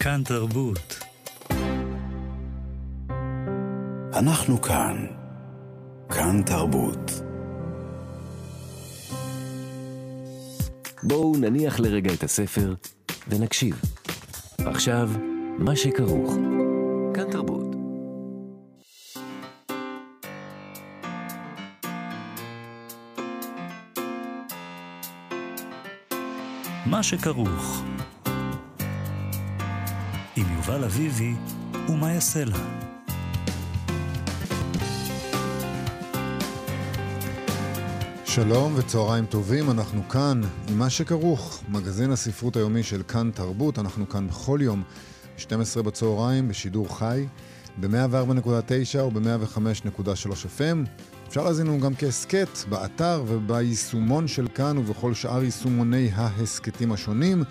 כאן תרבות. אנחנו כאן. כאן תרבות. בואו נניח לרגע את הספר ונקשיב. עכשיו, מה שכרוך. שכרוך. עם יובל אביבי ומה יעשה לה. שלום וצהריים טובים, אנחנו כאן עם מה שכרוך, מגזין הספרות היומי של כאן תרבות, אנחנו כאן בכל יום, 12 בצהריים, בשידור חי, ב-104.9 וב-105.3 FM. אפשר להזין לנו גם כהסכת באתר וביישומון של כאן ובכל שאר יישומוני ההסכתים השונים.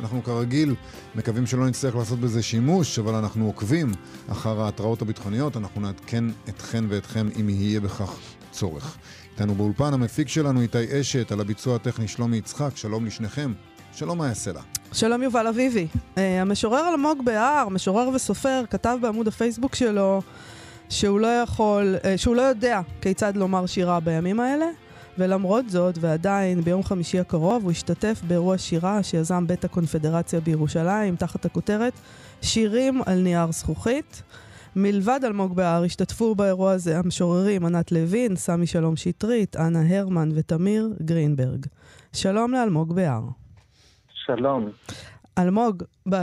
אנחנו כרגיל מקווים שלא נצטרך לעשות בזה שימוש, אבל אנחנו עוקבים אחר ההתראות הביטחוניות, אנחנו נעדכן אתכן ואתכם אם יהיה בכך צורך. איתנו באולפן המפיק שלנו איתי אשת, על הביצוע הטכני שלומי יצחק, שלום לשניכם. שלום יעשה לה. שלום יובל אביבי. Uh, המשורר אלמוג בהר, משורר וסופר, כתב בעמוד הפייסבוק שלו שהוא לא יכול, uh, שהוא לא יודע כיצד לומר שירה בימים האלה, ולמרות זאת, ועדיין, ביום חמישי הקרוב הוא השתתף באירוע שירה שיזם בית הקונפדרציה בירושלים, תחת הכותרת שירים על נייר זכוכית. מלבד אלמוג בהר השתתפו באירוע הזה המשוררים ענת לוין, סמי שלום שטרית, אנה הרמן ותמיר גרינברג. שלום לאלמוג בהר. שלום. אלמוג, ב,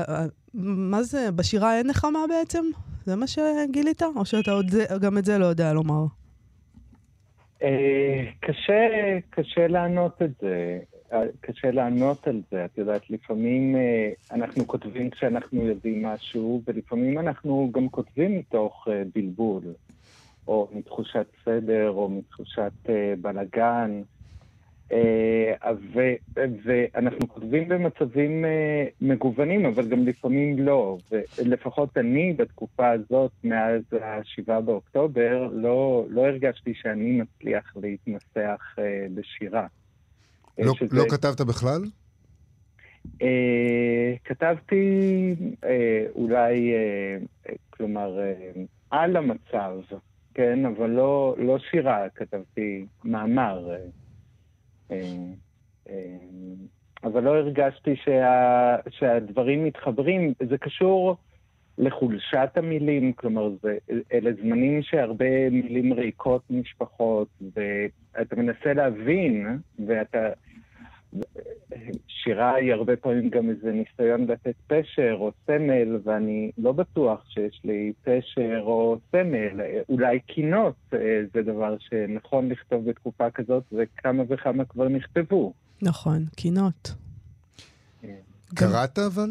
מה זה, בשירה אין נחמה בעצם? זה מה שגילית? או שאתה עוד זה, גם את זה לא יודע לומר? אה, קשה, קשה לענות את זה. קשה לענות על זה. את יודעת, לפעמים אה, אנחנו כותבים כשאנחנו יודעים משהו, ולפעמים אנחנו גם כותבים מתוך אה, בלבול, או מתחושת סדר, או מתחושת בלגן. ואנחנו כותבים במצבים מגוונים, אבל גם לפעמים לא. ולפחות אני, בתקופה הזאת, מאז ה-7 באוקטובר, לא, לא הרגשתי שאני מצליח להתנסח בשירה. לא, שזה... לא כתבת בכלל? כתבתי אולי, כלומר, על המצב, כן? אבל לא, לא שירה, כתבתי מאמר. אה, אה, אבל לא הרגשתי שה, שהדברים מתחברים. זה קשור לחולשת המילים, כלומר, זה, אלה זמנים שהרבה מילים ריקות נשפחות, ואתה מנסה להבין, ואתה... שירה היא הרבה פעמים גם איזה ניסיון לתת פשר או סמל, ואני לא בטוח שיש לי פשר או סמל. אולי קינות אה, זה דבר שנכון לכתוב בתקופה כזאת, וכמה וכמה כבר נכתבו. נכון, קינות. כן. קראת אבל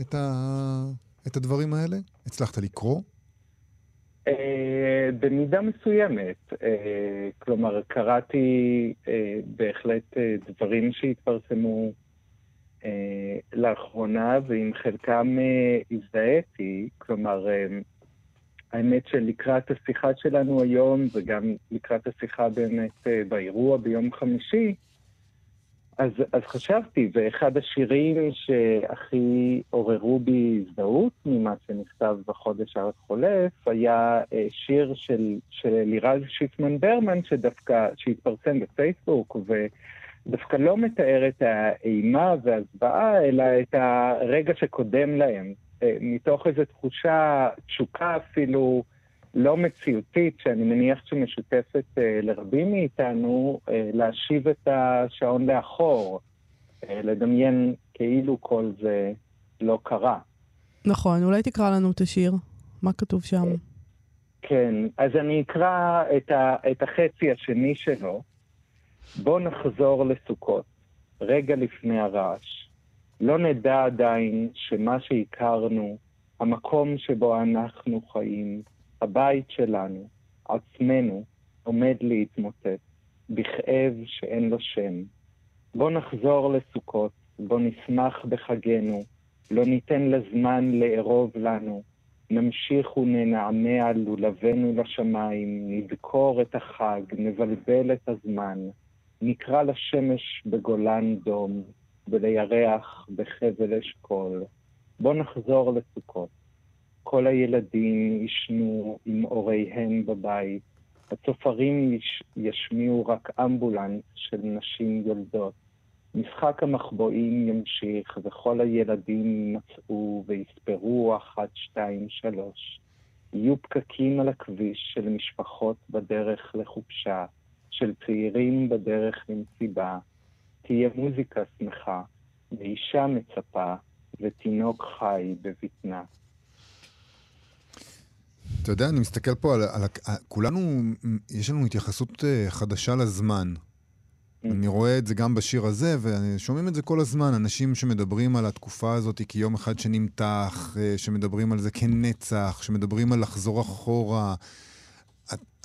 את, ה... את הדברים האלה? הצלחת לקרוא? Uh, במידה מסוימת. Uh, כלומר, קראתי uh, בהחלט דברים שהתפרסמו לאחרונה, ועם חלקם הזדהיתי. כלומר, האמת שלקראת השיחה שלנו היום, וגם לקראת השיחה באמת באירוע ביום חמישי, אז, אז חשבתי, ואחד השירים שהכי עוררו בי הזדהות ממה שנכתב בחודש החולף, היה אה, שיר של, של לירז שיפמן ברמן, שדווקא, שהתפרסם בפייסבוק, ודווקא לא מתאר את האימה והזוועה, אלא את הרגע שקודם להם, אה, מתוך איזו תחושה, תשוקה אפילו, לא מציאותית, שאני מניח שמשותפת אה, לרבים מאיתנו, אה, להשיב את השעון לאחור, אה, לדמיין כאילו כל זה לא קרה. נכון, אולי תקרא לנו את השיר. מה כתוב שם? כן, אז אני אקרא את, ה, את החצי השני שלו. בוא נחזור לסוכות, רגע לפני הרעש. לא נדע עדיין שמה שהכרנו, המקום שבו אנחנו חיים, הבית שלנו, עצמנו, עומד להתמוטט, בכאב שאין לו שם. בוא נחזור לסוכות, בוא נשמח בחגנו, לא ניתן לזמן לארוב לנו, נמשיך וננענע לולבנו לשמיים, נדקור את החג, נבלבל את הזמן, נקרא לשמש בגולן דום, ולירח בחבל אשכול. בוא נחזור לסוכות. כל הילדים ישנו עם הוריהם בבית. הצופרים יש, ישמיעו רק אמבולנס של נשים יולדות. משחק המחבואים ימשיך, וכל הילדים יימצאו ויספרו אחת, שתיים, שלוש. יהיו פקקים על הכביש של משפחות בדרך לחופשה, של צעירים בדרך למסיבה. תהיה מוזיקה שמחה, ואישה מצפה, ותינוק חי בבטנה. אתה יודע, אני מסתכל פה על, על... כולנו, יש לנו התייחסות אה, חדשה לזמן. אני רואה את זה גם בשיר הזה, ושומעים את זה כל הזמן, אנשים שמדברים על התקופה הזאת כיום אחד שנמתח, אה, שמדברים על זה כנצח, שמדברים על לחזור אחורה.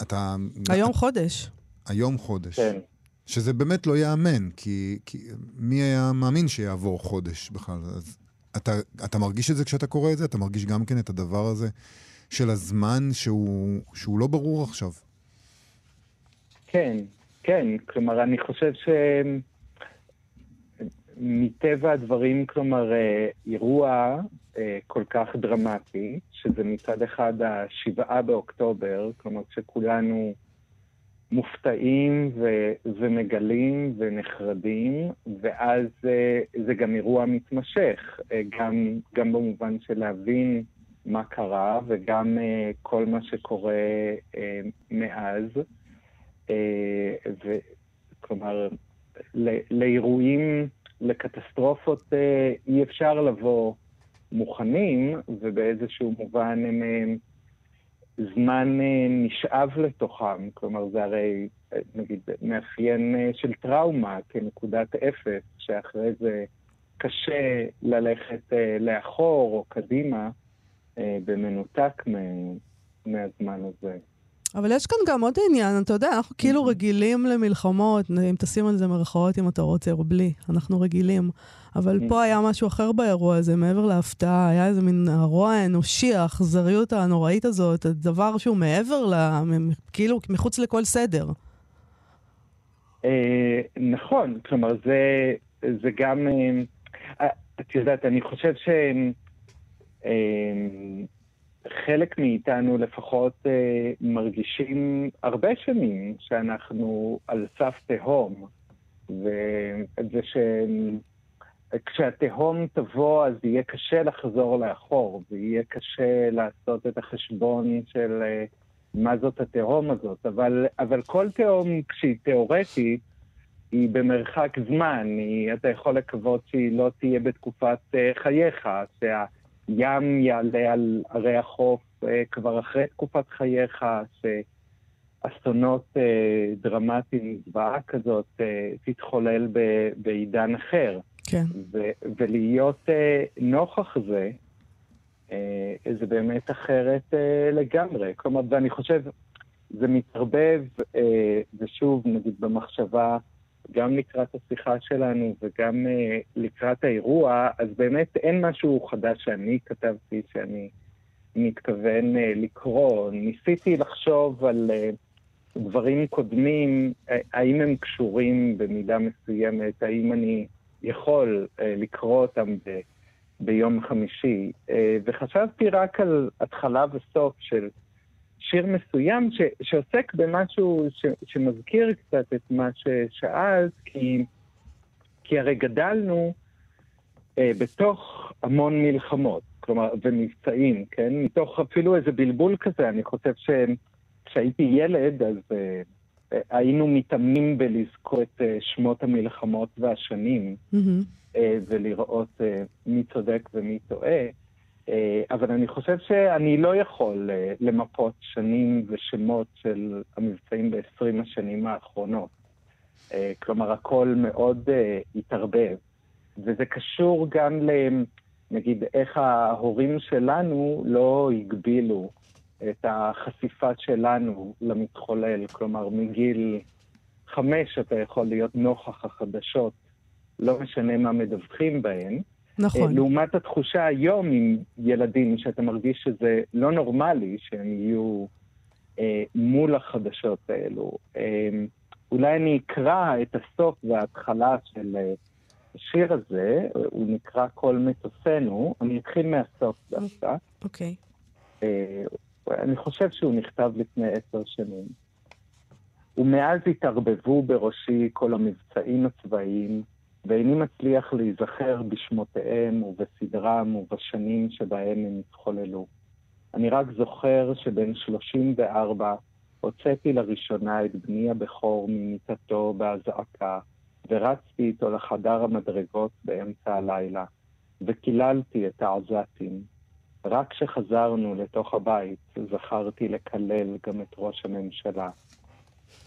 אתה... היום חודש. היום חודש. כן. שזה באמת לא ייאמן, כי, כי מי היה מאמין שיעבור חודש בכלל? אז אתה, אתה מרגיש את זה כשאתה קורא את זה? אתה מרגיש גם כן את הדבר הזה של הזמן שהוא, שהוא לא ברור עכשיו? כן, כן. כלומר, אני חושב שמטבע הדברים, כלומר, אה, אירוע אה, כל כך דרמטי, שזה מצד אחד השבעה באוקטובר, כלומר, כשכולנו... מופתעים ו- ומגלים ונחרדים, ואז uh, זה גם אירוע מתמשך, גם, גם במובן של להבין מה קרה וגם uh, כל מה שקורה uh, מאז. Uh, ו- כלומר, לאירועים, לקטסטרופות uh, אי אפשר לבוא מוכנים, ובאיזשהו מובן הם... הם זמן אה, נשאב לתוכם, כלומר זה הרי נגיד מאפיין אה, של טראומה כנקודת אפס, שאחרי זה קשה ללכת לאחור או קדימה במנותק מהזמן הזה. אבל יש כאן גם עוד עניין, אתה יודע, אנחנו כאילו mm-hmm. רגילים למלחמות, אם תשים על זה מרכאות אם אתה רוצה או בלי, אנחנו רגילים. אבל mm-hmm. פה היה משהו אחר באירוע הזה, מעבר להפתעה, היה איזה מין הרוע האנושי, האכזריות הנוראית הזאת, הדבר שהוא מעבר ל... כאילו, מחוץ לכל סדר. אה, נכון, כלומר, זה, זה גם... אה, את יודעת, אני חושב ש... אה, חלק מאיתנו לפחות אה, מרגישים הרבה שנים שאנחנו על סף תהום, ושכשהתהום תבוא אז יהיה קשה לחזור לאחור, ויהיה קשה לעשות את החשבון של אה, מה זאת התהום הזאת, אבל, אבל כל תהום כשהיא תיאורטית, היא במרחק זמן, היא, אתה יכול לקוות שהיא לא תהיה בתקופת אה, חייך, שה... ים יעלה על ערי החוף אה, כבר אחרי תקופת חייך, שאסונות אה, דרמטיים, זוועה כזאת, אה, תתחולל בעידן אחר. כן. ו- ולהיות נוכח זה, זה באמת אחרת לגמרי. כלומר, ואני חושב, זה מתערבב, ושוב, נגיד במחשבה, גם לקראת השיחה שלנו וגם uh, לקראת האירוע, אז באמת אין משהו חדש שאני כתבתי שאני מתכוון uh, לקרוא. ניסיתי לחשוב על uh, דברים קודמים, האם הם קשורים במידה מסוימת, האם אני יכול לקרוא אותם ב, ביום חמישי, וחשבתי רק על התחלה וסוף של... שיר מסוים ש, שעוסק במשהו ש, שמזכיר קצת את מה ששאלת, כי, כי הרי גדלנו אה, בתוך המון מלחמות, כלומר, ומבצעים, כן? מתוך אפילו איזה בלבול כזה, אני חושב שכשהייתי ילד, אז אה, אה, היינו מתאמנים בלזכור את אה, שמות המלחמות והשנים, mm-hmm. אה, ולראות אה, מי צודק ומי טועה. אה, אבל אני חושב שאני לא יכול אה, למפות שנים ושמות של המבצעים ב-20 השנים האחרונות. אה, כלומר, הכל מאוד התערבב. וזה קשור גם ל... נגיד, איך ההורים שלנו לא הגבילו את החשיפה שלנו למתחולל. כלומר, מגיל חמש אתה יכול להיות נוכח החדשות, לא משנה מה מדווחים בהן. נכון. לעומת התחושה היום עם ילדים, שאתה מרגיש שזה לא נורמלי שהם יהיו אה, מול החדשות האלו. אה, אולי אני אקרא את הסוף וההתחלה של אה, השיר הזה, הוא נקרא כל מטוסנו, אני אתחיל מהסוף דווקא. אוקיי. אה, אני חושב שהוא נכתב לפני עשר שנים. ומאז התערבבו בראשי כל המבצעים הצבאיים, ואיני מצליח להיזכר בשמותיהם ובסדרם ובשנים שבהם הם התחוללו. אני רק זוכר שבין 34 הוצאתי לראשונה את בני הבכור ממיטתו באזעקה, ורצתי איתו לחדר המדרגות באמצע הלילה, וקיללתי את העזתים. רק כשחזרנו לתוך הבית זכרתי לקלל גם את ראש הממשלה.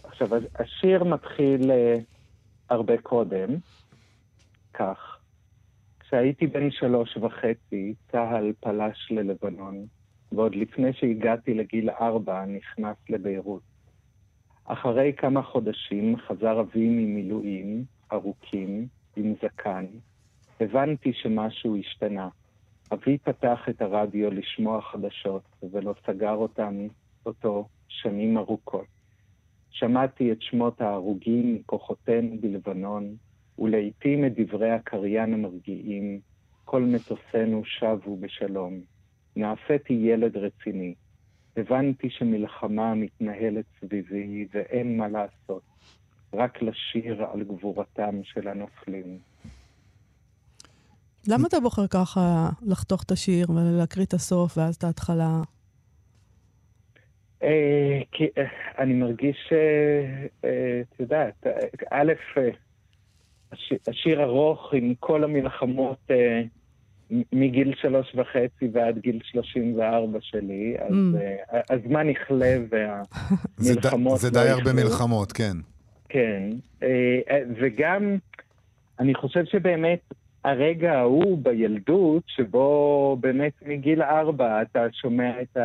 עכשיו, השיר מתחיל uh, הרבה קודם, כך. כשהייתי בן שלוש וחצי, צה"ל פלש ללבנון, ועוד לפני שהגעתי לגיל ארבע נכנס לביירות. אחרי כמה חודשים חזר אבי ממילואים ארוכים, עם זקן. הבנתי שמשהו השתנה. אבי פתח את הרדיו לשמוע חדשות, ולא סגר אותם אותו שנים ארוכות. שמעתי את שמות ההרוגים מכוחותינו בלבנון, ולעיתים את דברי הקריין המרגיעים, כל מטוסינו שבו בשלום. נעשיתי ילד רציני. הבנתי שמלחמה מתנהלת סביבי ואין מה לעשות, רק לשיר על גבורתם של הנופלים. למה אתה בוחר ככה לחתוך את השיר ולהקריא את הסוף ואז את ההתחלה? אה, כי אה, אני מרגיש, אה, את יודעת, א', השיר ארוך עם כל המלחמות מגיל שלוש וחצי ועד גיל שלושים וארבע שלי, אז mm. הזמן יכלה והמלחמות... זה די הרבה מלחמות, כן. כן, וגם אני חושב שבאמת הרגע ההוא בילדות, שבו באמת מגיל ארבע אתה שומע את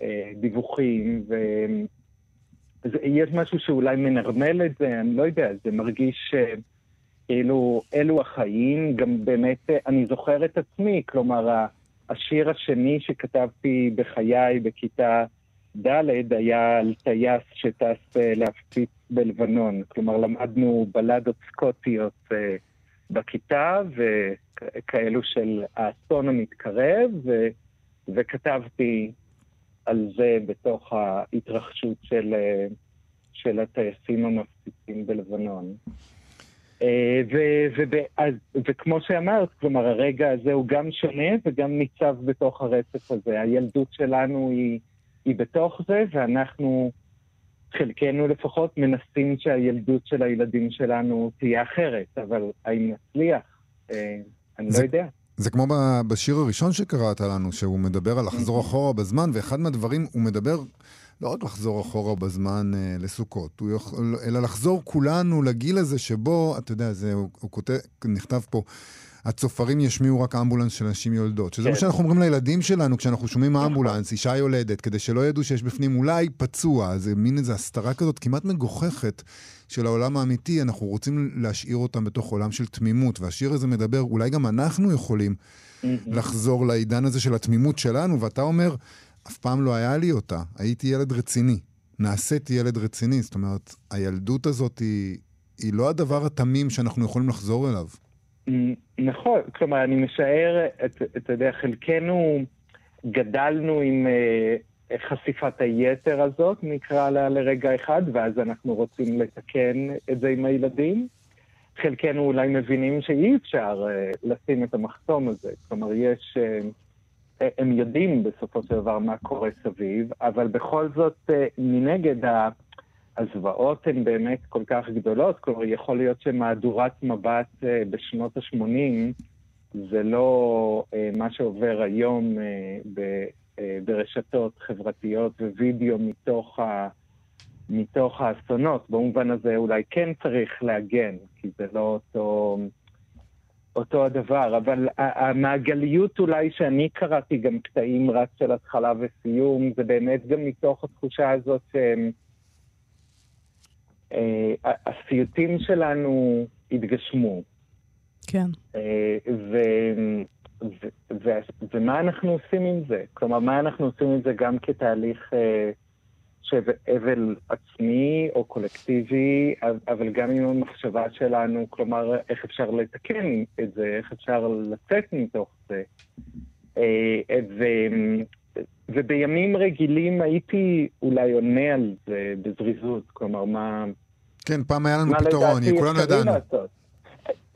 הדיווחים, ויש משהו שאולי מנרמל את זה, אני לא יודע, זה מרגיש כאילו אלו החיים, גם באמת אני זוכר את עצמי, כלומר, השיר השני שכתבתי בחיי בכיתה ד' היה על טייס שטס להפציץ בלבנון. כלומר, למדנו בלדות סקוטיות בכיתה, וכאלו של האסון המתקרב, ו, וכתבתי על זה בתוך ההתרחשות של, של הטייסים המפציצים בלבנון. אה, וכמו שאמרת, כלומר, הרגע הזה הוא גם שונה וגם ניצב בתוך הרצף הזה. הילדות שלנו היא, היא בתוך זה, ואנחנו... חלקנו לפחות מנסים שהילדות של הילדים שלנו תהיה אחרת, אבל האם נצליח? אה, אני לא זה, לא יודע. זה כמו בשיר הראשון שקראת לנו, שהוא מדבר על לחזור אחורה בזמן, ואחד מהדברים, הוא מדבר לא רק לחזור אחורה בזמן אה, לסוכות, יכול, אלא לחזור כולנו לגיל הזה שבו, אתה יודע, זה, הוא, הוא כותב, נכתב פה, הצופרים ישמיעו רק אמבולנס של נשים יולדות. שזה כן. מה שאנחנו אומרים לילדים שלנו כשאנחנו שומעים נכון. אמבולנס, אישה יולדת, כדי שלא ידעו שיש בפנים אולי פצוע. זה מין איזו הסתרה כזאת כמעט מגוחכת של העולם האמיתי. אנחנו רוצים להשאיר אותם בתוך עולם של תמימות. והשיר הזה מדבר, אולי גם אנחנו יכולים לחזור לעידן הזה של התמימות שלנו, ואתה אומר, אף פעם לא היה לי אותה, הייתי ילד רציני. נעשיתי ילד רציני. זאת אומרת, הילדות הזאת היא, היא לא הדבר התמים שאנחנו יכולים לחזור אליו. נכון, כלומר, אני משער, אתה יודע, חלקנו גדלנו עם uh, חשיפת היתר הזאת, נקרא לה לרגע אחד, ואז אנחנו רוצים לתקן את זה עם הילדים. חלקנו אולי מבינים שאי אפשר uh, לשים את המחסום הזה. כלומר, יש... Uh, הם יודעים בסופו של דבר מה קורה סביב, אבל בכל זאת, uh, מנגד, הזוועות הן באמת כל כך גדולות, כלומר, יכול להיות שמהדורת מבט אה, בשנות ה-80 זה לא אה, מה שעובר היום אה, ברשתות חברתיות ווידאו מתוך, ה, מתוך האסונות. במובן הזה אולי כן צריך להגן, כי זה לא אותו, אותו הדבר. אבל המעגליות אולי שאני קראתי גם קטעים רק של התחלה וסיום, זה באמת גם מתוך התחושה הזאת שהם... אה, הסיוטים שלנו התגשמו. כן. אה, ו, ו, ו, ומה אנחנו עושים עם זה? כלומר, מה אנחנו עושים עם זה גם כתהליך אה, חושב, אבל עצמי או קולקטיבי, אבל גם עם המחשבה שלנו, כלומר, איך אפשר לתקן את זה, איך אפשר לצאת מתוך זה. אה, ו, ובימים רגילים הייתי אולי עונה על זה בזריזות, כלומר, מה... כן, פעם היה לנו פתרון, כולנו ידענו.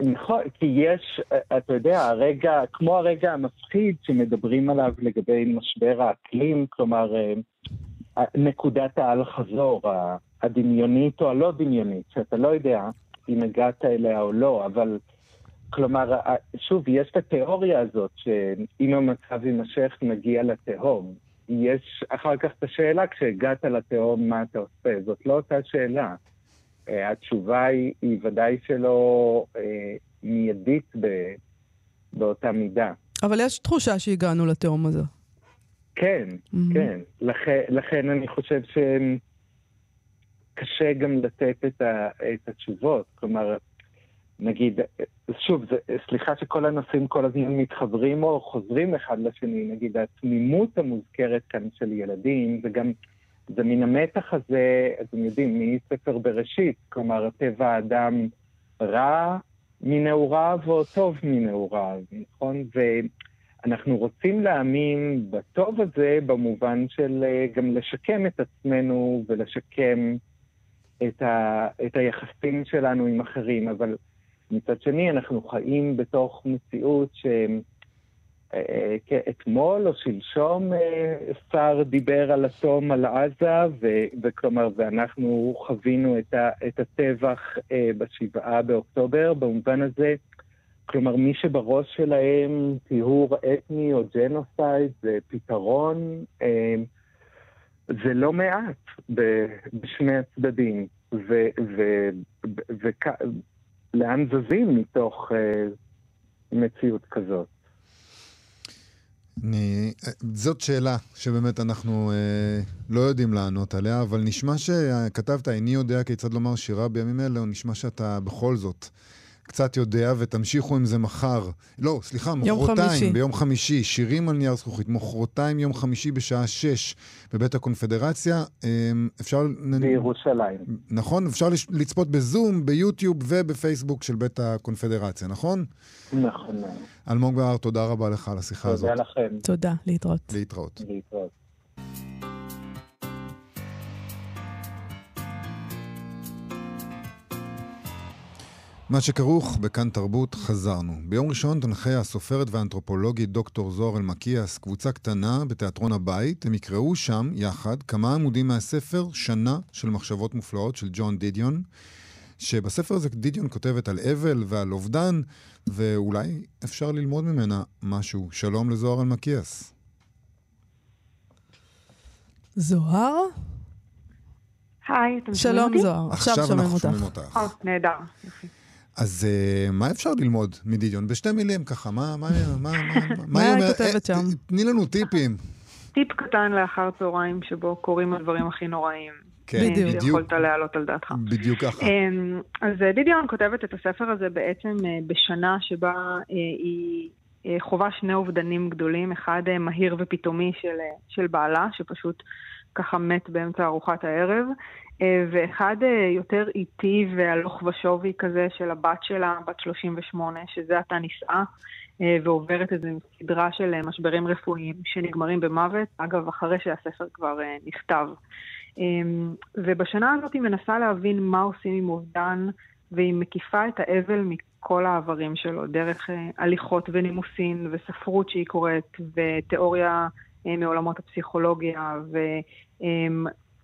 נכון, כי יש, אתה יודע, הרגע, כמו הרגע המפחיד שמדברים עליו לגבי משבר האקלים, כלומר, אה, נקודת האל-חזור, הדמיונית או הלא דמיונית, שאתה לא יודע אם הגעת אליה או לא, אבל כלומר, שוב, יש את התיאוריה הזאת, שאם המצב יימשך נגיע לתהום. יש אחר כך את השאלה, כשהגעת לתהום, מה אתה עושה? זאת לא אותה שאלה. אה, התשובה היא, היא ודאי שלא אה, מיידית באותה מידה. אבל יש תחושה שהגענו לתהום הזו. כן, mm-hmm. כן. לכן, לכן אני חושב שקשה גם לתת את, ה, את התשובות. כלומר, נגיד, שוב, זה, סליחה שכל הנושאים כל הזמן מתחברים או חוזרים אחד לשני, נגיד, התמימות המוזכרת כאן של ילדים, זה גם, זה מן המתח הזה, אתם יודעים, מספר בראשית, כלומר, טבע האדם רע מנעוריו או טוב מנעוריו, נכון? אנחנו רוצים להאמין בטוב הזה במובן של אה, גם לשקם את עצמנו ולשקם את, ה, את היחסים שלנו עם אחרים, אבל מצד שני אנחנו חיים בתוך מציאות שאתמול אה, או שלשום אה, שר דיבר על אטום על עזה, ו, וכלומר, ואנחנו חווינו את, ה, את הטבח בשבעה באוקטובר, במובן הזה כלומר, מי שבראש שלהם טיהור אתני או ג'נוסייד זה פתרון, אה, זה לא מעט בשני הצדדים. ולאן זזים מתוך אה, מציאות כזאת? אני, זאת שאלה שבאמת אנחנו אה, לא יודעים לענות עליה, אבל נשמע שכתבת, איני יודע כיצד לומר שירה בימים אלה, או נשמע שאתה בכל זאת קצת יודע, ותמשיכו עם זה מחר. לא, סליחה, מחרתיים, ביום חמישי, שירים על נייר זכוכית. מחרתיים, יום חמישי בשעה שש, בבית הקונפדרציה. אמ, אפשר... בירושלים. נכון, אפשר לצפות בזום, ביוטיוב ובפייסבוק של בית הקונפדרציה, נכון? נכון. אלמוג בהר, תודה רבה לך על השיחה תודה הזאת. תודה לכם. תודה, להתראות. להתראות. להתראות. מה שכרוך בכאן תרבות, חזרנו. ביום ראשון תנחה הסופרת והאנתרופולוגית דוקטור זוהר אלמקיאס קבוצה קטנה בתיאטרון הבית. הם יקראו שם, יחד, כמה עמודים מהספר "שנה של מחשבות מופלאות" של ג'ון דידיון, שבספר הזה דידיון כותבת על אבל ועל אובדן, ואולי אפשר ללמוד ממנה משהו. שלום לזוהר אלמקיאס. זוהר? היי, אתם שומעים אותי? שלום זוהר, עכשיו שומעים אותך. שומעים אותך. או, נהדר, יופי. אז uh, מה אפשר ללמוד מדידיון? בשתי מילים ככה, מה, מה, מה, מה, מה היא כותבת שם? תני לנו טיפים. טיפ קטן לאחר צהריים שבו קורים הדברים הכי נוראים. כן, בדיוק. שיכולת להעלות על דעתך. בדיוק ככה. אז דידיון כותבת את הספר הזה בעצם אה, בשנה שבה אה, היא חווה שני אובדנים גדולים, אחד מהיר ופתאומי של, של בעלה, שפשוט ככה מת באמצע ארוחת הערב, אה, ואחד אה, יותר איטי והלוך ושובי כזה של הבת שלה, בת 38, שזה עתה נישאה, אה, ועוברת איזו סדרה של משברים רפואיים שנגמרים במוות, אגב, אחרי שהספר כבר נכתב. ובשנה הזאת היא מנסה להבין מה עושים עם אובדן, והיא מקיפה את האבל מכל העברים שלו, דרך הליכות ונימוסין וספרות שהיא קוראת, ותיאוריה מעולמות הפסיכולוגיה,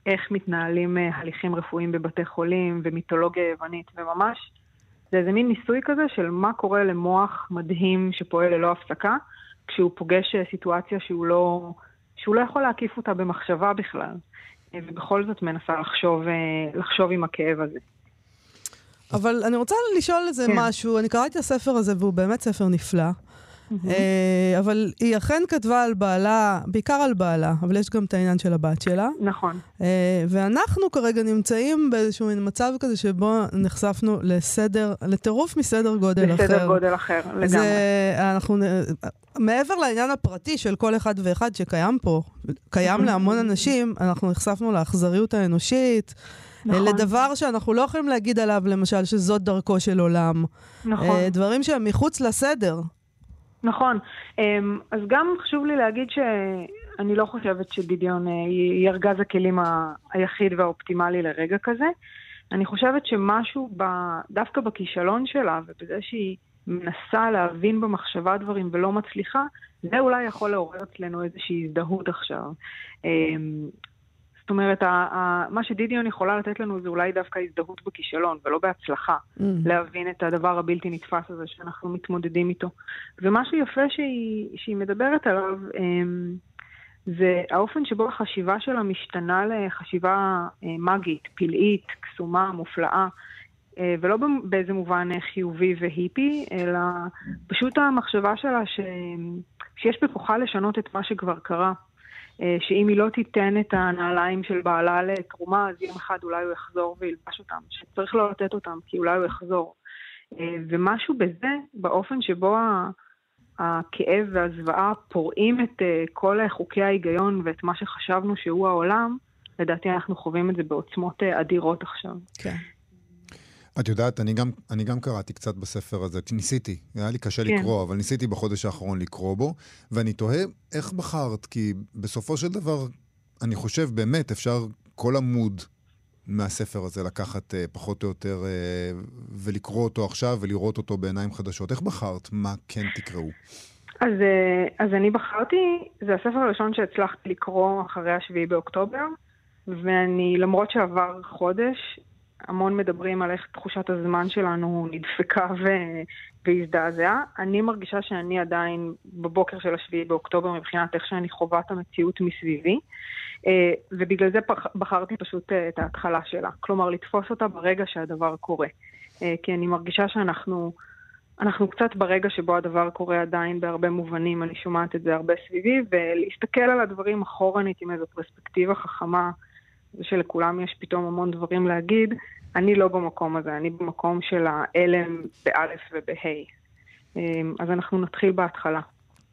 איך מתנהלים אה, הליכים רפואיים בבתי חולים ומיתולוגיה יוונית, וממש זה איזה מין ניסוי כזה של מה קורה למוח מדהים שפועל ללא הפסקה, כשהוא פוגש אה, סיטואציה שהוא לא, שהוא לא יכול להקיף אותה במחשבה בכלל, אה, ובכל זאת מנסה לחשוב, לחשוב עם הכאב הזה. אבל אני רוצה לשאול איזה כן. משהו, אני קראתי את הספר הזה והוא באמת ספר נפלא. אה, אבל היא אכן כתבה על בעלה, בעיקר על בעלה, אבל יש גם את העניין של הבת שלה. נכון. אה, ואנחנו כרגע נמצאים באיזשהו מין מצב כזה שבו נחשפנו לסדר, לטירוף מסדר גודל אחר. בסדר גודל אחר, לגמרי. זה, אנחנו, מעבר לעניין הפרטי של כל אחד ואחד שקיים פה, קיים להמון אנשים, אנחנו נחשפנו לאכזריות האנושית. נכון. לדבר שאנחנו לא יכולים להגיד עליו, למשל, שזאת דרכו של עולם. נכון. אה, דברים שהם מחוץ לסדר. נכון. אמ, אז גם חשוב לי להגיד שאני לא חושבת שדידיון אה, היא ארגז הכלים היחיד והאופטימלי לרגע כזה. אני חושבת שמשהו ב, דווקא בכישלון שלה ובזה שהיא מנסה להבין במחשבה דברים ולא מצליחה, זה אולי יכול לעורר אצלנו איזושהי הזדהות עכשיו. זאת אומרת, מה שדידיון יכולה לתת לנו זה אולי דווקא הזדהות בכישלון, ולא בהצלחה, mm. להבין את הדבר הבלתי נתפס הזה שאנחנו מתמודדים איתו. ומה שיפה שהיא, שהיא מדברת עליו, אמ, זה האופן שבו החשיבה שלה משתנה לחשיבה אה, מגית, פלאית, קסומה, מופלאה. אה, ולא באיזה מובן חיובי והיפי, אלא פשוט המחשבה שלה ש... שיש בכוחה לשנות את מה שכבר קרה. אה, שאם היא לא תיתן את הנעליים של בעלה לתרומה, אז יום אחד אולי הוא יחזור וילבש אותם, שצריך לא לתת אותם, כי אולי הוא יחזור. אה, ומשהו בזה, באופן שבו הכאב והזוועה פורעים את אה, כל חוקי ההיגיון ואת מה שחשבנו שהוא העולם, לדעתי אנחנו חווים את זה בעוצמות אדירות עכשיו. כן. את יודעת, אני גם, אני גם קראתי קצת בספר הזה, ניסיתי, היה לי קשה כן. לקרוא, אבל ניסיתי בחודש האחרון לקרוא בו, ואני תוהה איך בחרת, כי בסופו של דבר, אני חושב באמת אפשר כל עמוד מהספר הזה לקחת אה, פחות או יותר אה, ולקרוא אותו עכשיו ולראות אותו בעיניים חדשות. איך בחרת מה כן תקראו? אז, אה, אז אני בחרתי, זה הספר הראשון שהצלחתי לקרוא אחרי השביעי באוקטובר, ואני, למרות שעבר חודש, המון מדברים על איך תחושת הזמן שלנו נדפקה ו- והזדעזעה. אני מרגישה שאני עדיין בבוקר של השביעי באוקטובר מבחינת איך שאני חווה את המציאות מסביבי, אה, ובגלל זה בחרתי פשוט אה, את ההתחלה שלה. כלומר, לתפוס אותה ברגע שהדבר קורה. אה, כי אני מרגישה שאנחנו... אנחנו קצת ברגע שבו הדבר קורה עדיין בהרבה מובנים, אני שומעת את זה הרבה סביבי, ולהסתכל על הדברים אחורנית עם איזו פרספקטיבה חכמה ושלכולם יש פתאום המון דברים להגיד, אני לא במקום הזה, אני במקום של ההלם באלף ובה'. אמ, אז אנחנו נתחיל בהתחלה.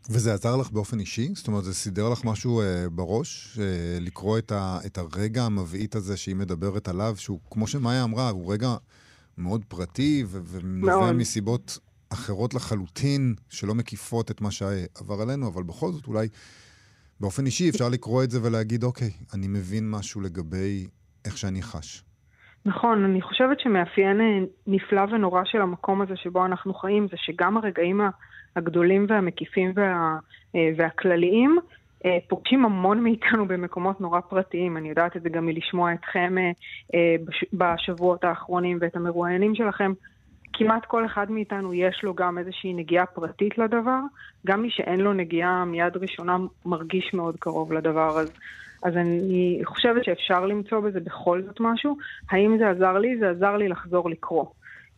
וזה עזר לך באופן אישי? זאת אומרת, זה סידר לך משהו אה, בראש? אה, לקרוא את, ה, את הרגע המבעית הזה שהיא מדברת עליו, שהוא, כמו שמאיה אמרה, הוא רגע מאוד פרטי ונובע מסיבות אחרות לחלוטין, שלא מקיפות את מה שעבר עלינו, אבל בכל זאת אולי באופן אישי אפשר לקרוא את זה ולהגיד, אוקיי, אני מבין משהו לגבי איך שאני חש. נכון, אני חושבת שמאפיין אה, נפלא ונורא של המקום הזה שבו אנחנו חיים, זה שגם הרגעים הגדולים והמקיפים וה, אה, והכלליים אה, פוגשים המון מאיתנו במקומות נורא פרטיים. אני יודעת את זה גם מלשמוע אתכם בשבועות האחרונים ואת המרואיינים שלכם. כמעט כל אחד מאיתנו יש לו גם איזושהי נגיעה פרטית לדבר. גם מי שאין לו נגיעה מיד ראשונה מרגיש מאוד קרוב לדבר. אז אז אני חושבת שאפשר למצוא בזה בכל זאת משהו. האם זה עזר לי? זה עזר לי לחזור לקרוא.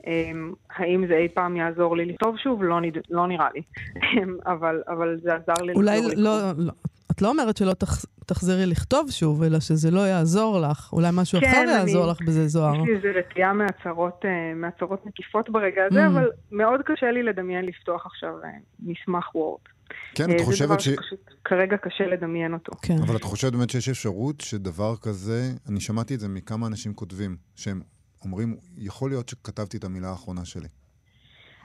אמ, האם זה אי פעם יעזור לי לכתוב שוב? לא, נד... לא נראה לי. אמ, אבל, אבל זה עזר לי לחזור לקרוא. אולי לא, לא, את לא אומרת שלא תח, תחזרי לכתוב שוב, אלא שזה לא יעזור לך. אולי משהו כן, אחר אני, יעזור לך בזה, זוהר. יש לי איזו רתיעה מהצהרות, אה, מהצהרות מקיפות ברגע הזה, mm. אבל מאוד קשה לי לדמיין לפתוח עכשיו אה, מסמך וורד. כן, את חושבת ש... זה דבר שפשוט כרגע קשה לדמיין אותו. כן. אבל את חושבת באמת שיש אפשרות שדבר כזה, אני שמעתי את זה מכמה אנשים כותבים, שהם אומרים, יכול להיות שכתבתי את המילה האחרונה שלי.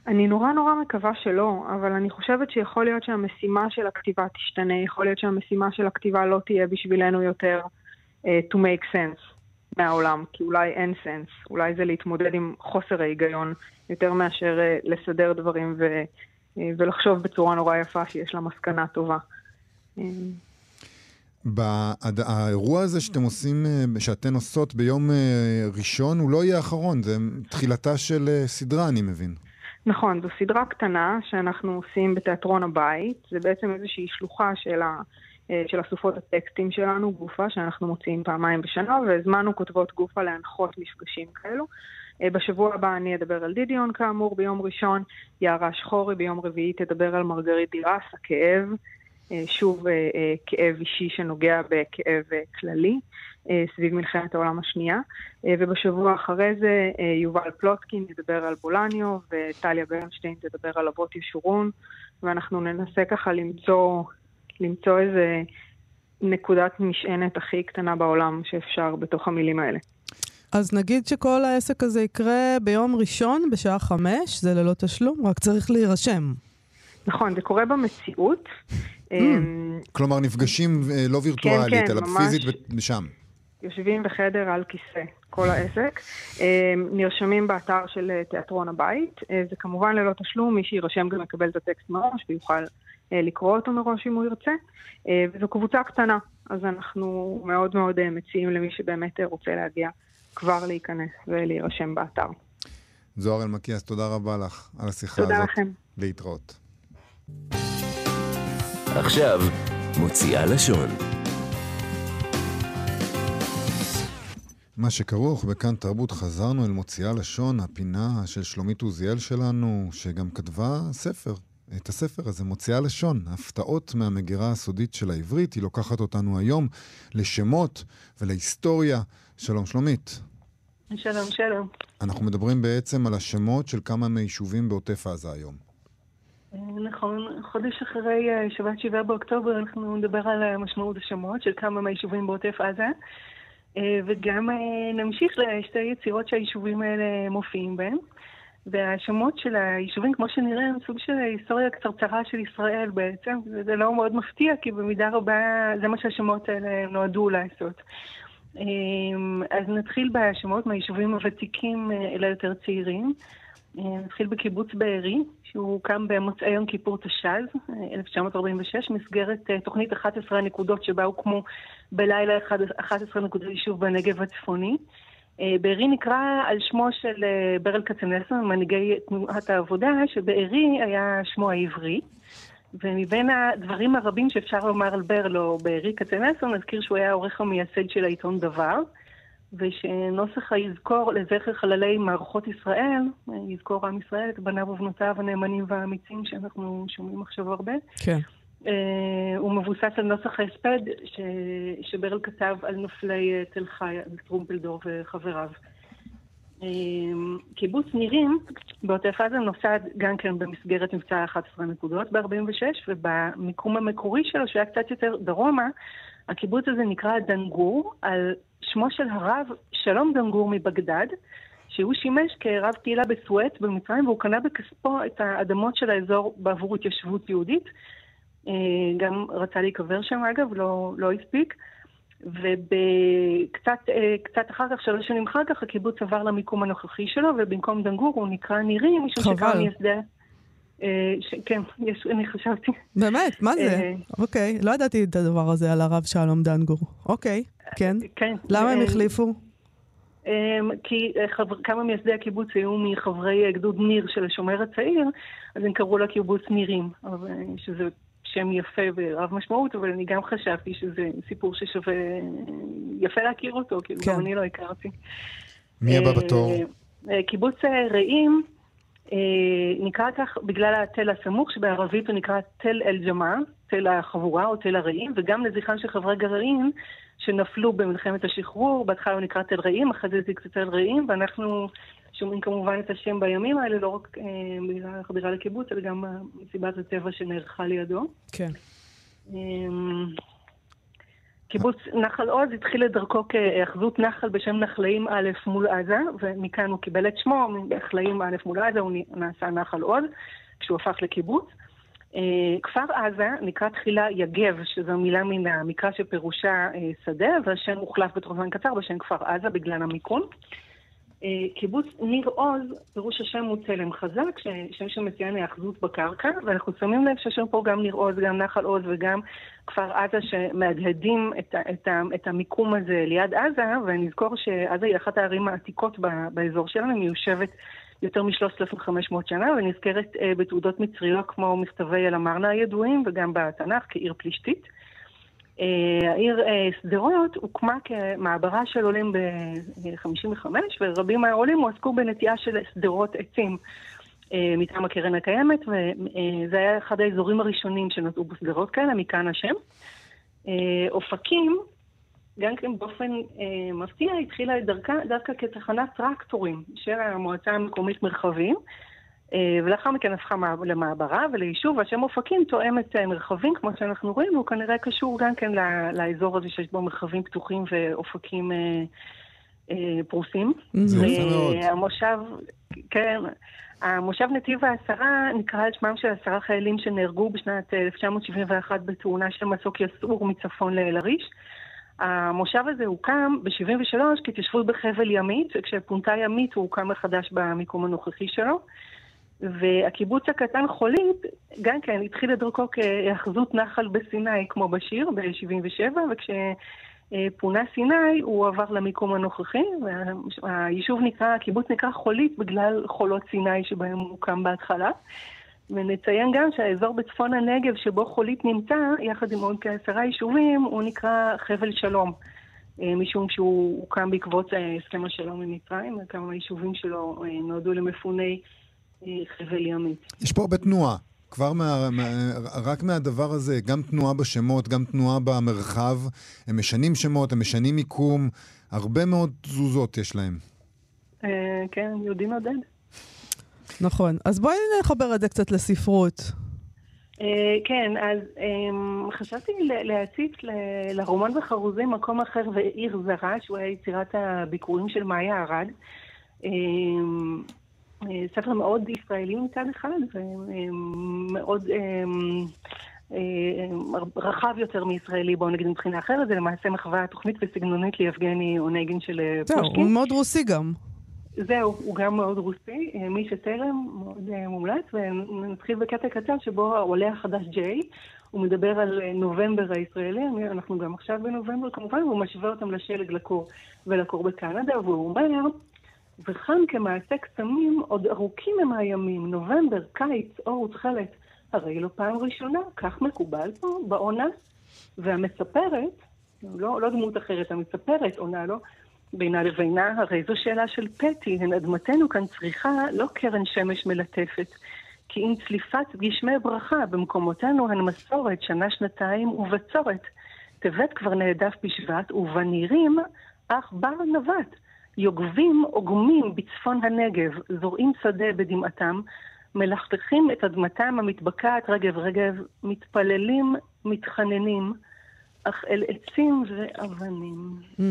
אני נורא נורא מקווה שלא, אבל אני חושבת שיכול להיות שהמשימה של הכתיבה תשתנה, יכול להיות שהמשימה של הכתיבה לא תהיה בשבילנו יותר uh, to make sense מהעולם, כי אולי אין sense, אולי זה להתמודד עם חוסר ההיגיון יותר מאשר uh, לסדר דברים ו... אה, ולחשוב בצורה נורא יפה שיש לה מסקנה טובה. האירוע הזה שאתם עושים, שאתן עושות ביום ראשון, הוא לא יהיה האחרון, זה תחילתה של סדרה, אני מבין. נכון, זו סדרה קטנה שאנחנו עושים בתיאטרון הבית. זה בעצם איזושהי שלוחה של, ה, של אסופות הטקסטים שלנו, גופה, שאנחנו מוציאים פעמיים בשנה, והזמנו כותבות גופה להנחות מפגשים כאלו. בשבוע הבא אני אדבר על דידיון כאמור ביום ראשון, יערה שחורי ביום רביעי תדבר על מרגרית דירס, הכאב, שוב כאב אישי שנוגע בכאב כללי. סביב מלחמת העולם השנייה. ובשבוע אחרי זה יובל פלוטקין ידבר על בולניו, וטליה ברנשטיין תדבר על אבות ישורון, ואנחנו ננסה ככה למצוא, למצוא איזה נקודת משענת הכי קטנה בעולם שאפשר בתוך המילים האלה. אז נגיד שכל העסק הזה יקרה ביום ראשון בשעה חמש, זה ללא תשלום, רק צריך להירשם. נכון, זה קורה במציאות. Mm, כלומר, נפגשים לא וירטואלית, כן, כן, אלא ממש... פיזית ושם. יושבים בחדר על כיסא, כל העסק. נרשמים באתר של תיאטרון הבית. זה כמובן ללא תשלום, מי שיירשם גם יקבל את הטקסט מראש ויוכל לקרוא אותו מראש אם הוא ירצה. וזו קבוצה קטנה, אז אנחנו מאוד מאוד מציעים למי שבאמת רוצה להגיע כבר להיכנס ולהירשם באתר. זוהר אלמקיאס, תודה רבה לך על השיחה תודה הזאת. תודה לכם. להתראות. עכשיו, מוציאה לשון. מה שכרוך בכאן תרבות, חזרנו אל מוציאה לשון, הפינה של שלומית עוזיאל שלנו, שגם כתבה ספר. את הספר הזה, מוציאה לשון, הפתעות מהמגירה הסודית של העברית. היא לוקחת אותנו היום לשמות ולהיסטוריה. שלום שלומית. שלום, שלום. אנחנו מדברים בעצם על השמות של כמה מיישובים בעוטף עזה היום. נכון, חודש אחרי אה, שבת שבעה באוקטובר אנחנו נדבר על משמעות השמות של כמה מהיישובים בעוטף עזה. אה, וגם אה, נמשיך לשתי יצירות שהיישובים האלה מופיעים בהן. והשמות של היישובים, כמו שנראה, הם סוג של היסטוריה קצרצרה של ישראל בעצם, וזה לא מאוד מפתיע, כי במידה רבה זה מה שהשמות האלה נועדו לעשות. אה, אז נתחיל בשמות מהיישובים הוותיקים אל היותר צעירים. נתחיל בקיבוץ בארי, שהוא הוקם במוצאי יום כיפור תש"ז, 1946, מסגרת תוכנית 11 הנקודות שבה הוקמו בלילה 11 נקודות יישוב בנגב הצפוני. בארי נקרא על שמו של ברל כצנלסון, מנהיגי תנועת העבודה, שבארי היה שמו העברי. ומבין הדברים הרבים שאפשר לומר על ברל או בארי כצנלסון, נזכיר שהוא היה העורך המייסד של העיתון דבר. ושנוסח היזכור לזכר חללי מערכות ישראל, יזכור עם ישראל את בניו ובנותיו הנאמנים והאמיצים שאנחנו שומעים עכשיו הרבה. כן. Uh, הוא מבוסס על נוסח ההספד ש... שברל כתב על נופלי תל חי, על טרומפלדור וחבריו. Uh, קיבוץ נירים בעוטף עזה נוסד גם כן במסגרת מבצע 11 נקודות ב-46, ובמיקום המקורי שלו, שהיה קצת יותר דרומה, הקיבוץ הזה נקרא דנגור, על שמו של הרב שלום דנגור מבגדד, שהוא שימש כרב קהילה בסואט במצרים, והוא קנה בכספו את האדמות של האזור בעבור התיישבות יהודית. אה, גם רצה להיקבר שם אגב, לא, לא הספיק. וקצת אה, אחר כך, שלוש שנים אחר כך, הקיבוץ עבר למיקום הנוכחי שלו, ובמקום דנגור הוא נקרא נירים, משום שכמה מייסדי... אה, ש... כן, יש, אני חשבתי. באמת? מה זה? אוקיי, לא ידעתי את הדבר הזה על הרב שלום דנגור. אוקיי. כן? כן. למה הם החליפו? כי חבר, כמה מייסדי הקיבוץ היו מחברי גדוד ניר של השומר הצעיר, אז הם קראו לקיבוץ נירים, שזה שם יפה ורב משמעות, אבל אני גם חשבתי שזה סיפור ששווה, יפה להכיר אותו, כאילו כן. גם אני לא הכרתי. מי הבא בתור? קיבוץ רעים נקרא כך בגלל התל הסמוך, שבערבית הוא נקרא תל אל-ג'מאע, תל החבורה או תל הרעים, וגם לזכרם של חברי גרעין שנפלו במלחמת השחרור, בהתחלה הוא נקרא תל רעים, אחרי זה זה קצת תל רעים, ואנחנו שומעים כמובן את השם בימים האלה, לא רק אה, בגלל החדירה לקיבוץ, אלא גם מסיבת הטבע שנערכה לידו. כן. אה, קיבוץ נחל עוז התחיל את דרכו כהאחזות נחל בשם נחלאים א' מול עזה, ומכאן הוא קיבל את שמו, נחלאים א' מול עזה, הוא נעשה נחל עוז, כשהוא הפך לקיבוץ. Uh, כפר עזה נקרא תחילה יגב, שזו מילה מן המקרא שפירושה uh, שדה, והשם הוחלף בתוך זמן קצר בשם כפר עזה בגלל המיקום. Uh, קיבוץ ניר עוז, פירוש השם הוא צלם חזק, שם שמציין היאחזות בקרקע, ואנחנו שמים לב שיש פה גם ניר עוז, גם נחל עוז וגם כפר עזה שמהדהדים את, את, את המיקום הזה ליד עזה, ונזכור שעזה היא אחת הערים העתיקות באזור שלנו, מיושבת יותר מ-3,500 שנה, ונזכרת uh, בתעודות מצריות כמו מכתבי אל-אמרנה הידועים, וגם בתנ"ך כעיר פלישתית. העיר שדרות הוקמה כמעברה של עולים ב-55, ורבים מהעולים הועסקו בנטיעה של שדרות עצים. מטעם הקרן הקיימת, וזה היה אחד האזורים הראשונים שנטעו בשדרות כאלה, מכאן השם. אופקים גם כן באופן אה, מפתיע התחילה את דרכה דווקא כתחנת טרקטורים של המועצה המקומית מרחבים, אה, ולאחר מכן הפכה למעברה וליישוב, והשם אופקים תואם את אה, מרחבים, כמו שאנחנו רואים, הוא כנראה קשור גם כן לאזור הזה שיש בו מרחבים פתוחים ואופקים אה, אה, פרוסים. זה יפה מאוד. המושב, כן, המושב נתיב העשרה נקרא על שמם של עשרה חיילים שנהרגו בשנת 1971 בתאונה של מסוק יסעור מצפון לאל-עריש. המושב הזה הוקם ב-73' כהתיישבות בחבל ימית, וכשפונתה ימית הוא הוקם מחדש במיקום הנוכחי שלו. והקיבוץ הקטן חולית, גם כן, התחיל את דרכו כהאחזות נחל בסיני, כמו בשיר, ב-77', וכשפונה סיני הוא עבר למיקום הנוכחי, והיישוב נקרא, הקיבוץ נקרא חולית בגלל חולות סיני שבהם הוא הוקם בהתחלה. ונציין גם שהאזור בצפון הנגב שבו חולית נמצא, יחד עם עוד כעשרה יישובים, הוא נקרא חבל שלום. אה, משום שהוא הוקם בעקבות אה, הסכם השלום עם מצרים, וכמה מהיישובים שלו אה, נועדו למפוני חבל ימית. יש פה הרבה תנועה. כבר מה, מה, רק מהדבר הזה, גם תנועה בשמות, גם תנועה במרחב, הם משנים שמות, הם משנים מיקום, הרבה מאוד תזוזות יש להם. כן, יודעים עודד. נכון. אז בואי נחבר את זה קצת לספרות. Uh, כן, אז um, חשבתי להציץ לרומן בחרוזים מקום אחר ועיר זרה, שהוא היה יצירת הביקורים של מאיה ארד. Um, ספר מאוד ישראלי מצד אחד, ומאוד um, um, רחב יותר מישראלי, בואו נגיד מבחינה אחרת, זה למעשה מחווה תוכנית וסגנונית ליבגני אונגין של פושקין. זהו, הוא מאוד רוסי גם. זהו, הוא גם מאוד רוסי, אה, מי שטרם, מאוד אה, מומלץ, ונתחיל בקטע קצר שבו העולה החדש ג'יי, הוא מדבר על אה, נובמבר הישראלי, אנחנו גם עכשיו בנובמבר כמובן, והוא משווה אותם לשלג לקור ולקור בקנדה, והוא אומר, וכאן כמעשה קסמים עוד ארוכים הם הימים, נובמבר, קיץ, אור ותכלת, הרי לא פעם ראשונה, כך מקובל פה בעונה. והמספרת, לא, לא דמות אחרת, המספרת עונה לו, בינה לבינה, הרי זו שאלה של פטי, הן אדמתנו כאן צריכה לא קרן שמש מלטפת, כי אם צליפת גשמי ברכה במקומותינו הן מסורת, שנה, שנתיים ובצורת. טבת כבר נהדף בשבט, ובנירים אך בר נבט. יוגבים עוגמים בצפון הנגב, זורעים שדה בדמעתם, מלכתכים את אדמתם המתבקעת רגב רגב, מתפללים, מתחננים, אך אל עצים ואבנים. Mm.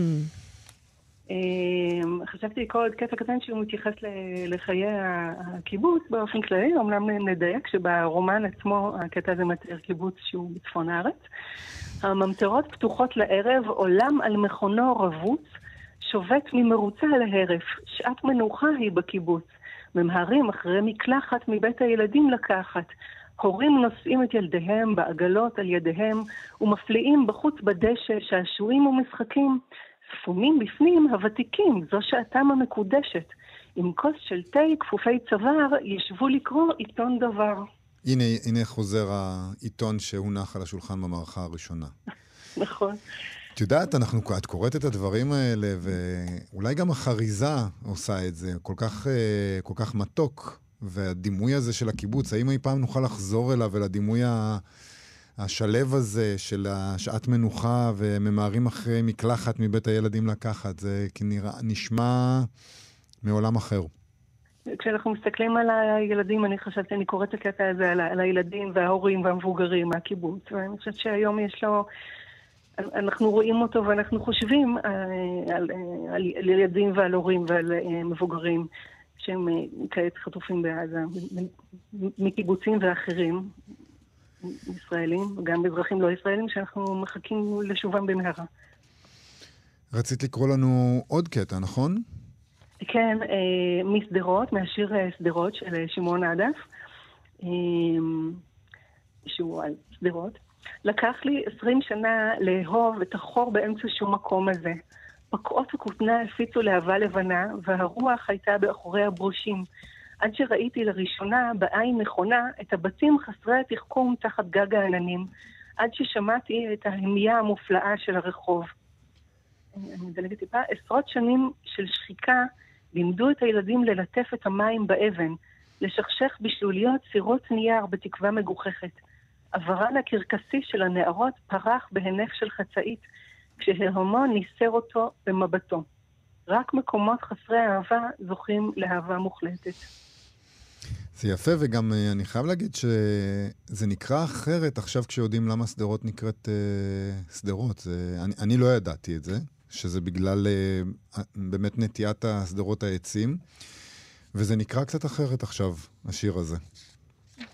אמ, חשבתי לקרוא עוד קטע קטן שהוא מתייחס לחיי הקיבוץ באופן כללי, אמנם נדייק שברומן עצמו הקטע הזה מתאר קיבוץ שהוא בצפון הארץ. הממטרות פתוחות לערב, עולם על מכונו רבוץ, שובת ממרוצה להרף, שעת מנוחה היא בקיבוץ. ממהרים אחרי מקלחת מבית הילדים לקחת. הורים נושאים את ילדיהם בעגלות על ידיהם, ומפליאים בחוץ בדשא שעשועים ומשחקים. ספונים בפנים הוותיקים, זו שעתם המקודשת. עם כוס של תה, כפופי צוואר, ישבו לקרוא עיתון דבר. הנה, הנה חוזר העיתון שהונח על השולחן במערכה הראשונה. נכון. את יודעת, אנחנו, את קוראת את הדברים האלה, ואולי גם החריזה עושה את זה, כל כך, אה, כל כך מתוק. והדימוי הזה של הקיבוץ, האם אי פעם נוכל לחזור אליו, אל הדימוי ה... השלב הזה של השעת מנוחה וממהרים אחרי מקלחת מבית הילדים לקחת, זה כנראה נשמע מעולם אחר. כשאנחנו מסתכלים על הילדים, אני חושבת, אני קוראת את הקטע הזה על, על הילדים וההורים והמבוגרים מהקיבוץ, ואני חושבת שהיום יש לו, אנחנו רואים אותו ואנחנו חושבים על, אה, על, אה, על, על ילדים ועל הורים ועל אה, מבוגרים שהם כעת חטופים בעזה, מקיבוצים ואחרים, ישראלים, גם אזרחים לא ישראלים, שאנחנו מחכים לשובם במהרה. רצית לקרוא לנו עוד קטע, נכון? כן, אה, משדרות, מהשיר שדרות של שמעון עדף, שהוא על שדרות. לקח לי עשרים שנה לאהוב את החור באמצע שום מקום הזה. פקעות הכותנה הפיצו להבה לבנה, והרוח הייתה באחורי הברושים. עד שראיתי לראשונה בעין נכונה את הבתים חסרי התחכום תחת גג העננים. עד ששמעתי את ההמייה המופלאה של הרחוב. אני מדלגת טיפה, עשרות שנים של שחיקה לימדו את הילדים ללטף את המים באבן, לשכשך בשלוליות סירות נייר בתקווה מגוחכת. עברן הקרקסי של הנערות פרח בהינף של חצאית, כשההומון ניסר אותו במבטו. רק מקומות חסרי אהבה זוכים לאהבה מוחלטת. זה יפה, וגם אה, אני חייב להגיד שזה נקרא אחרת עכשיו כשיודעים למה שדרות נקראת אה, שדרות. אני, אני לא ידעתי את זה, שזה בגלל אה, באמת נטיית השדרות העצים, וזה נקרא קצת אחרת עכשיו, השיר הזה.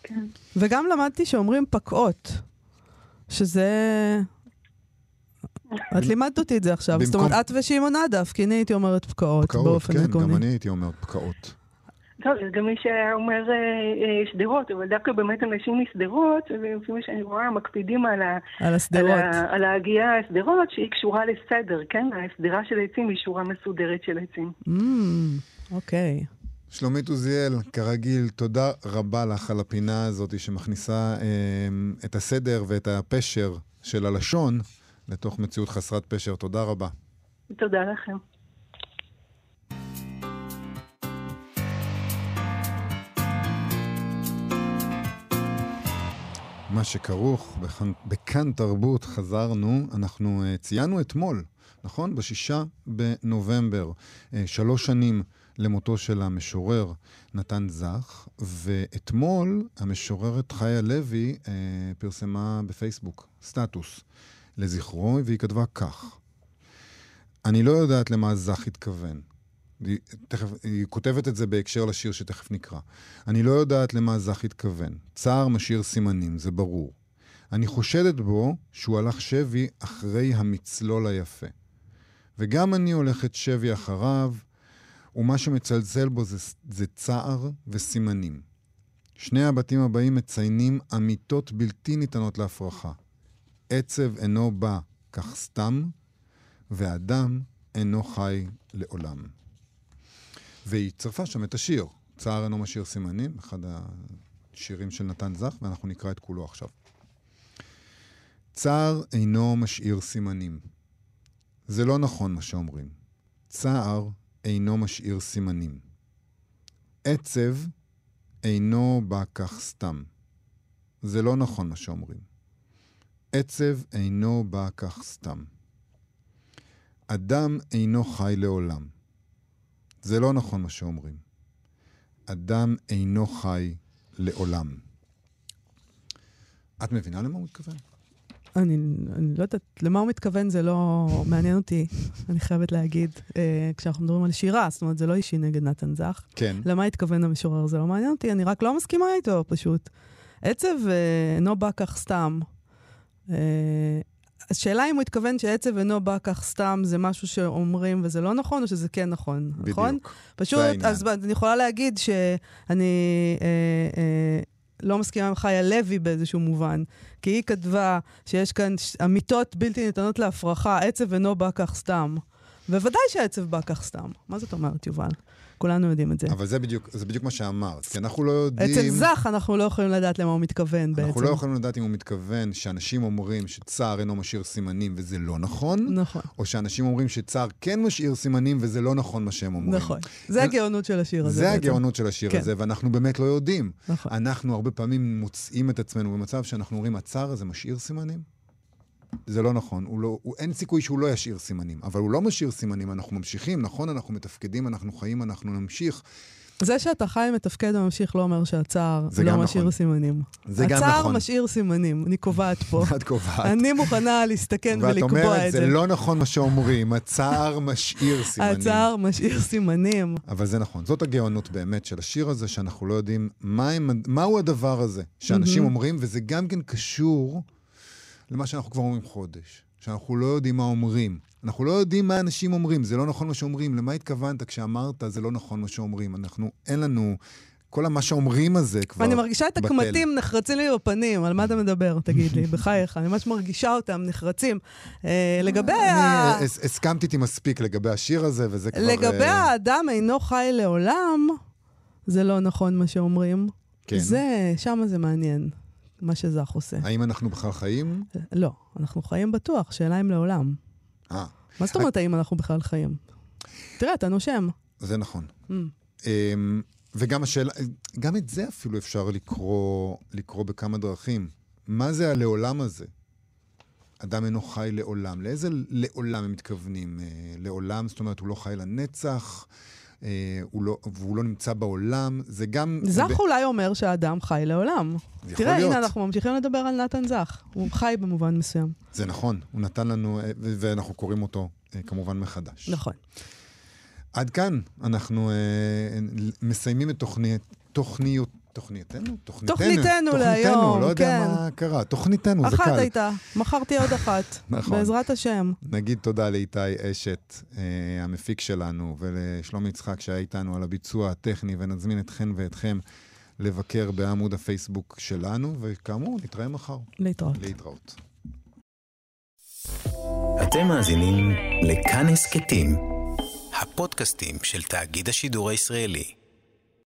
כן. וגם למדתי שאומרים פקעות, שזה... את לימדת אותי את זה עכשיו. במקום... זאת אומרת, את ושמעון עדף, כי אני הייתי אומרת פקעות, פקעות באופן עקרוני. פקעות, כן, גם אני הייתי אומר פקעות. טוב, יש גם מי שאומר אה, אה, שדרות, אבל דווקא באמת אנשים משדרות, לפי מה שאני רואה, מקפידים על, ה, על. על, על ההגייה השדרות, שהיא קשורה לסדר, כן? הסדרה של עצים היא שורה מסודרת של עצים. Mm, אוקיי. Mm, okay. שלומית עוזיאל, כרגיל, תודה רבה לך על הפינה הזאת שמכניסה אה, את הסדר ואת הפשר של הלשון לתוך מציאות חסרת פשר. תודה רבה. תודה לכם. מה שכרוך בכאן, בכאן תרבות חזרנו, אנחנו uh, ציינו אתמול, נכון? בשישה בנובמבר, uh, שלוש שנים למותו של המשורר נתן זך, ואתמול המשוררת חיה לוי uh, פרסמה בפייסבוק סטטוס לזכרו, והיא כתבה כך: אני לא יודעת למה זך התכוון. היא, תכף, היא כותבת את זה בהקשר לשיר שתכף נקרא. אני לא יודעת למה זך התכוון. צער משאיר סימנים, זה ברור. אני חושדת בו שהוא הלך שבי אחרי המצלול היפה. וגם אני הולכת שבי אחריו, ומה שמצלצל בו זה, זה צער וסימנים. שני הבתים הבאים מציינים אמיתות בלתי ניתנות להפרחה. עצב אינו בא כך סתם, ואדם אינו חי לעולם. והיא צירפה שם את השיר, צער אינו משאיר סימנים, אחד השירים של נתן זך, ואנחנו נקרא את כולו עכשיו. צער אינו משאיר סימנים. זה לא נכון מה שאומרים. צער אינו משאיר סימנים. עצב אינו בא כך סתם. זה לא נכון מה שאומרים. עצב אינו בא כך סתם. אדם אינו חי לעולם. זה לא נכון מה שאומרים. אדם אינו חי לעולם. את מבינה למה הוא מתכוון? אני, אני לא יודעת, למה הוא מתכוון זה לא מעניין אותי, אני חייבת להגיד, אה, כשאנחנו מדברים על שירה, זאת אומרת, זה לא אישי נגד נתן זך. כן. למה התכוון המשורר זה לא מעניין אותי, אני רק לא מסכימה איתו, פשוט. עצב אה, אינו בא כך סתם. אה, השאלה אם הוא התכוון שעצב אינו בא כך סתם, זה משהו שאומרים וזה לא נכון, או שזה כן נכון, בדיוק. נכון? פשוט, אז אני יכולה להגיד שאני אה, אה, לא מסכימה עם חיה לוי באיזשהו מובן, כי היא כתבה שיש כאן אמיתות בלתי ניתנות להפרחה, עצב אינו בא כך סתם. בוודאי שעצב בא כך סתם. מה זאת אומרת, יובל? כולנו יודעים את זה. אבל זה בדיוק, זה בדיוק מה שאמרת, כי אנחנו לא יודעים... אצל זך אנחנו לא יכולים לדעת למה הוא מתכוון אנחנו בעצם. אנחנו לא יכולים לדעת אם הוא מתכוון שאנשים אומרים שצער אינו משאיר סימנים וזה לא נכון, נכון. או שאנשים אומרים שצער כן משאיר סימנים וזה לא נכון מה שהם אומרים. נכון. זה ו... הגאונות של השיר הזה זה בעצם. הגאונות של השיר כן. הזה, ואנחנו באמת לא יודעים. נכון. אנחנו הרבה פעמים מוצאים את עצמנו במצב שאנחנו אומרים, הצער הזה משאיר סימנים? זה לא נכון, הוא לא, הוא, אין סיכוי שהוא לא ישאיר סימנים, אבל הוא לא משאיר סימנים, אנחנו ממשיכים, נכון, אנחנו מתפקדים, אנחנו חיים, אנחנו נמשיך. זה שאתה חי, מתפקד וממשיך לא אומר שהצער לא נכון. משאיר סימנים. זה גם נכון. הצער נכון. משאיר סימנים, אני קובעת פה. את קובעת. אני מוכנה להסתכן ולקבוע את זה. ואת אומרת, זה לא נכון מה שאומרים, הצער משאיר סימנים. הצער משאיר סימנים. אבל זה נכון, זאת הגאונות באמת של השיר הזה, שאנחנו לא יודעים מה הם, מהו הדבר הזה שאנשים אומרים, וזה גם כן קשור למה שאנחנו כבר אומרים חודש, שאנחנו לא יודעים מה אומרים. אנחנו לא יודעים מה אנשים אומרים, זה לא נכון מה שאומרים. למה התכוונת כשאמרת זה לא נכון מה שאומרים? אנחנו, אין לנו... כל מה שאומרים הזה כבר אני מרגישה את הקמטים נחרצים לי בפנים, על מה אתה מדבר, תגיד לי, בחייך. אני ממש מרגישה אותם נחרצים. אה, לגבי ה... אני הסכמתי איתי מספיק לגבי השיר הזה, וזה כבר... לגבי אה, האדם אינו חי לעולם, זה לא נכון מה שאומרים. כן. זה, שם זה מעניין. מה שזך עושה. האם אנחנו בכלל חיים? לא, אנחנו חיים בטוח, שאלה אם לעולם. אה, מה זאת אומרת האם אנחנו בכלל חיים? תראה, אתה נושם. זה נכון. Mm. אמ, וגם השאלה, גם את זה אפילו אפשר לקרוא, לקרוא בכמה דרכים. מה זה הלעולם הזה? אדם אינו חי לעולם. לאיזה לעולם הם מתכוונים? אה, לעולם, זאת אומרת, הוא לא חי לנצח, הוא לא, והוא לא נמצא בעולם. זה גם... זך ב- אולי אומר שהאדם חי לעולם. תראה, להיות. הנה, אנחנו ממשיכים לדבר על נתן זך. הוא חי במובן מסוים. זה נכון, הוא נתן לנו, אה, ואנחנו קוראים אותו אה, כמובן מחדש. נכון. עד כאן אנחנו אה, מסיימים את תוכנית, תוכניות, תוכניתנו? תוכניתנו. תוכניתנו להיום, תוכניתנו, לא יודע כן. מה קרה. תוכניתנו, זה אחת קל. הייתה, מחר תהיה עוד אחת. נכון. בעזרת השם. נגיד תודה לאיתי אשת, אה, המפיק שלנו, ולשלומי יצחק שהיה איתנו על הביצוע הטכני, ונזמין אתכן ואתכם לבקר בעמוד הפייסבוק שלנו, וכאמור, נתראה מחר. להתראות. להתראות. אתם מאזינים לכאן הסכתים, הפודקאסטים של תאגיד השידור הישראלי.